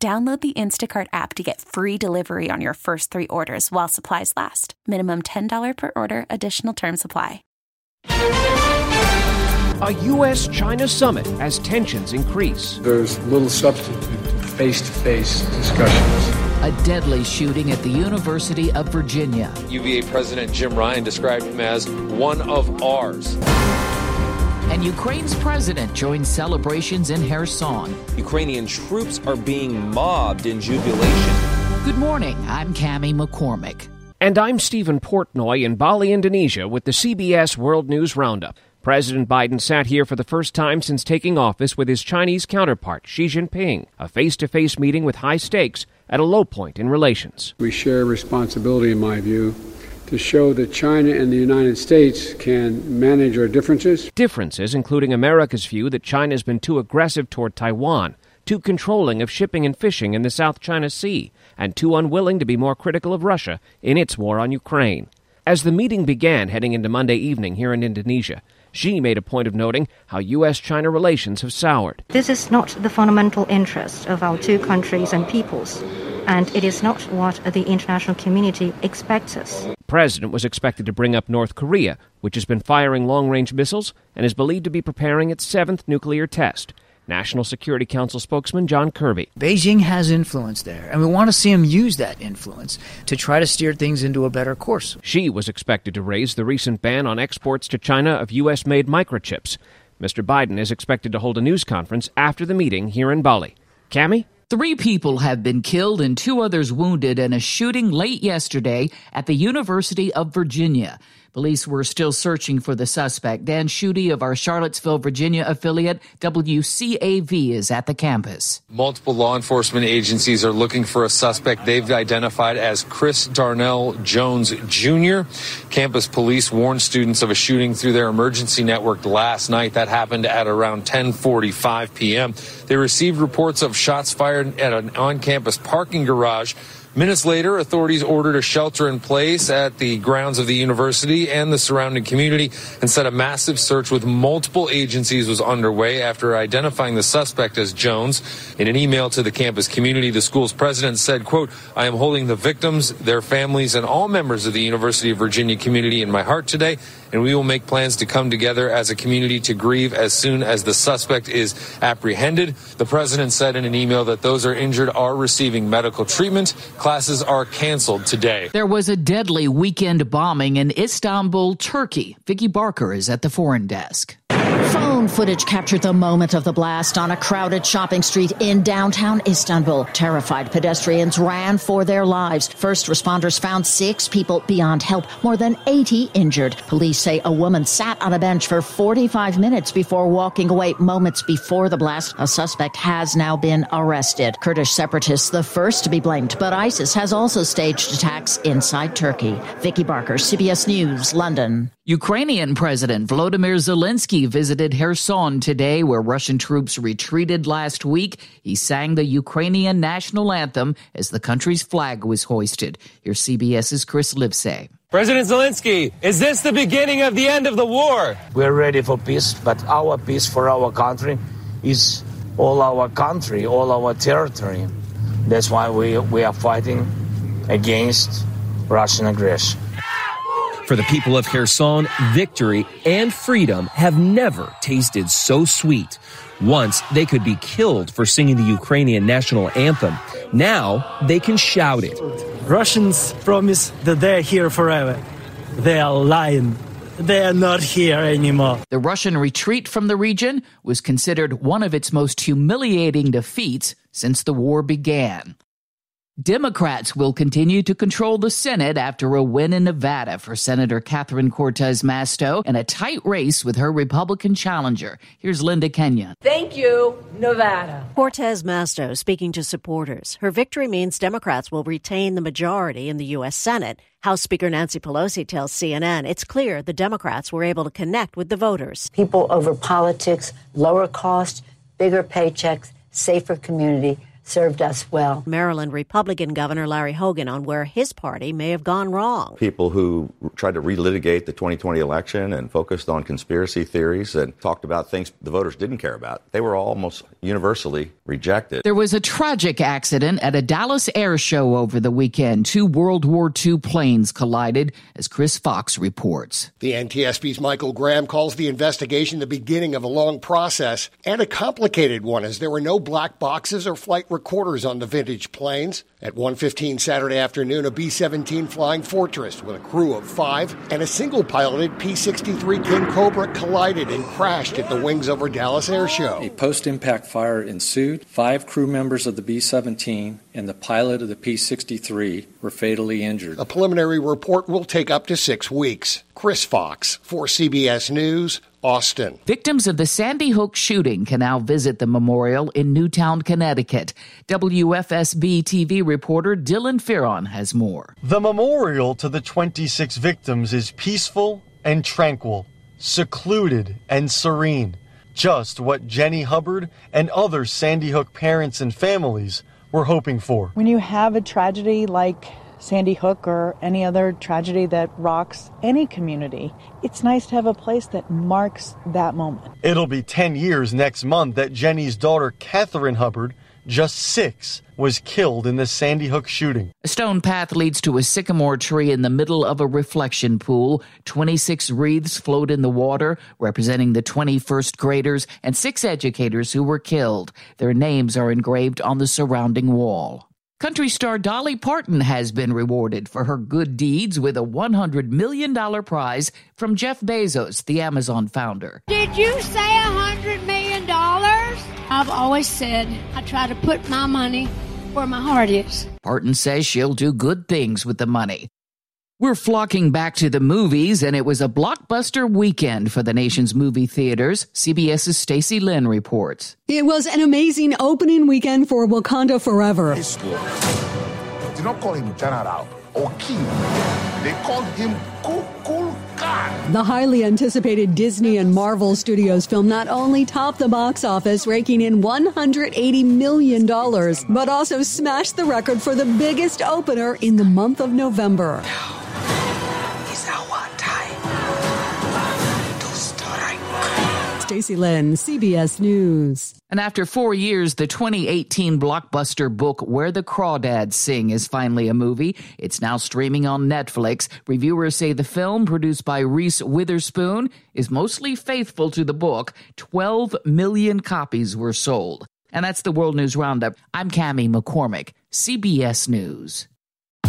Download the Instacart app to get free delivery on your first three orders while supplies last. Minimum $10 per order, additional term supply. A U.S. China summit as tensions increase. There's little substitute to face to face discussions. A deadly shooting at the University of Virginia. UVA President Jim Ryan described him as one of ours and Ukraine's president joins celebrations in Kherson. Ukrainian troops are being mobbed in jubilation. Good morning. I'm Cami McCormick. And I'm Steven Portnoy in Bali, Indonesia, with the CBS World News Roundup. President Biden sat here for the first time since taking office with his Chinese counterpart, Xi Jinping, a face to face meeting with high stakes at a low point in relations. We share responsibility, in my view, to show that China and the United States can manage our differences. Differences, including America's view that China has been too aggressive toward Taiwan, too controlling of shipping and fishing in the South China Sea, and too unwilling to be more critical of Russia in its war on Ukraine. As the meeting began heading into Monday evening here in Indonesia, Xi made a point of noting how U.S. China relations have soured. This is not the fundamental interest of our two countries and peoples and it is not what the international community expects us. The president was expected to bring up North Korea, which has been firing long range missiles and is believed to be preparing its seventh nuclear test. National Security Council spokesman John Kirby. Beijing has influence there, and we want to see him use that influence to try to steer things into a better course. Xi was expected to raise the recent ban on exports to China of U.S. made microchips. Mr. Biden is expected to hold a news conference after the meeting here in Bali. Cami? Three people have been killed and two others wounded in a shooting late yesterday at the University of Virginia. Police were still searching for the suspect. Dan Schutte of our Charlottesville, Virginia affiliate, WCAV, is at the campus. Multiple law enforcement agencies are looking for a suspect they've identified as Chris Darnell Jones Jr. Campus police warned students of a shooting through their emergency network last night. That happened at around 10:45 p.m. They received reports of shots fired at an on-campus parking garage. Minutes later, authorities ordered a shelter in place at the grounds of the university and the surrounding community and said a massive search with multiple agencies was underway after identifying the suspect as Jones. In an email to the campus community, the school's president said, quote, I am holding the victims, their families, and all members of the University of Virginia community in my heart today and we will make plans to come together as a community to grieve as soon as the suspect is apprehended. The president said in an email that those are injured are receiving medical treatment. Classes are canceled today. There was a deadly weekend bombing in Istanbul, Turkey. Vicki Barker is at the foreign desk. Phone footage captured the moment of the blast on a crowded shopping street in downtown Istanbul. Terrified pedestrians ran for their lives. First responders found six people beyond help, more than 80 injured. Police say a woman sat on a bench for 45 minutes before walking away moments before the blast. A suspect has now been arrested. Kurdish separatists the first to be blamed, but ISIS has also staged attacks inside Turkey. Vicki Barker, CBS News, London. Ukrainian President Volodymyr Zelensky visited Kherson today, where Russian troops retreated last week. He sang the Ukrainian national anthem as the country's flag was hoisted. Here's CBS's Chris Livesay. President Zelensky, is this the beginning of the end of the war? We're ready for peace, but our peace for our country is all our country, all our territory. That's why we, we are fighting against Russian aggression. For the people of Kherson, victory and freedom have never tasted so sweet. Once they could be killed for singing the Ukrainian national anthem. Now they can shout it. Russians promise that they're here forever. They are lying. They are not here anymore. The Russian retreat from the region was considered one of its most humiliating defeats since the war began. Democrats will continue to control the Senate after a win in Nevada for Senator Catherine Cortez Masto and a tight race with her Republican challenger. Here's Linda Kenyon. Thank you, Nevada. Cortez Masto speaking to supporters. Her victory means Democrats will retain the majority in the U.S. Senate. House Speaker Nancy Pelosi tells CNN it's clear the Democrats were able to connect with the voters. People over politics, lower cost, bigger paychecks, safer community served us well. Maryland Republican Governor Larry Hogan on where his party may have gone wrong. People who tried to relitigate the 2020 election and focused on conspiracy theories and talked about things the voters didn't care about, they were almost universally rejected. There was a tragic accident at a Dallas air show over the weekend. Two World War II planes collided, as Chris Fox reports. The NTSB's Michael Graham calls the investigation the beginning of a long process and a complicated one, as there were no black boxes or flight recorders on the vintage planes. At 1:15 Saturday afternoon, a B-17 Flying Fortress with a crew of 5 and a single-piloted P-63 King Cobra collided and crashed at the Wings Over Dallas Air Show. A post-impact fire ensued. 5 crew members of the B-17 and the pilot of the P-63 were fatally injured. A preliminary report will take up to 6 weeks. Chris Fox for CBS News, Austin. Victims of the Sandy Hook shooting can now visit the memorial in Newtown, Connecticut. WFSB TV reporter Dylan Fearon has more. The memorial to the 26 victims is peaceful and tranquil, secluded and serene. Just what Jenny Hubbard and other Sandy Hook parents and families were hoping for. When you have a tragedy like Sandy Hook or any other tragedy that rocks any community, it's nice to have a place that marks that moment. It'll be 10 years next month that Jenny's daughter, Catherine Hubbard, just six, was killed in the Sandy Hook shooting. A stone path leads to a sycamore tree in the middle of a reflection pool. 26 wreaths float in the water, representing the 21st graders and six educators who were killed. Their names are engraved on the surrounding wall. Country star Dolly Parton has been rewarded for her good deeds with a $100 million prize from Jeff Bezos, the Amazon founder. Did you say $100 million? I've always said I try to put my money where my heart is. Parton says she'll do good things with the money. We're flocking back to the movies, and it was a blockbuster weekend for the nation's movie theaters. CBS's Stacy Lynn reports. It was an amazing opening weekend for Wakanda Forever. They don't call him General or King. They call him Kukulkan. The highly anticipated Disney and Marvel Studios film not only topped the box office, raking in $180 million, but also smashed the record for the biggest opener in the month of November. Stacy Lynn, CBS News. And after four years, the 2018 blockbuster book Where the Crawdads Sing is finally a movie. It's now streaming on Netflix. Reviewers say the film, produced by Reese Witherspoon, is mostly faithful to the book. 12 million copies were sold. And that's the World News Roundup. I'm Cami McCormick, CBS News.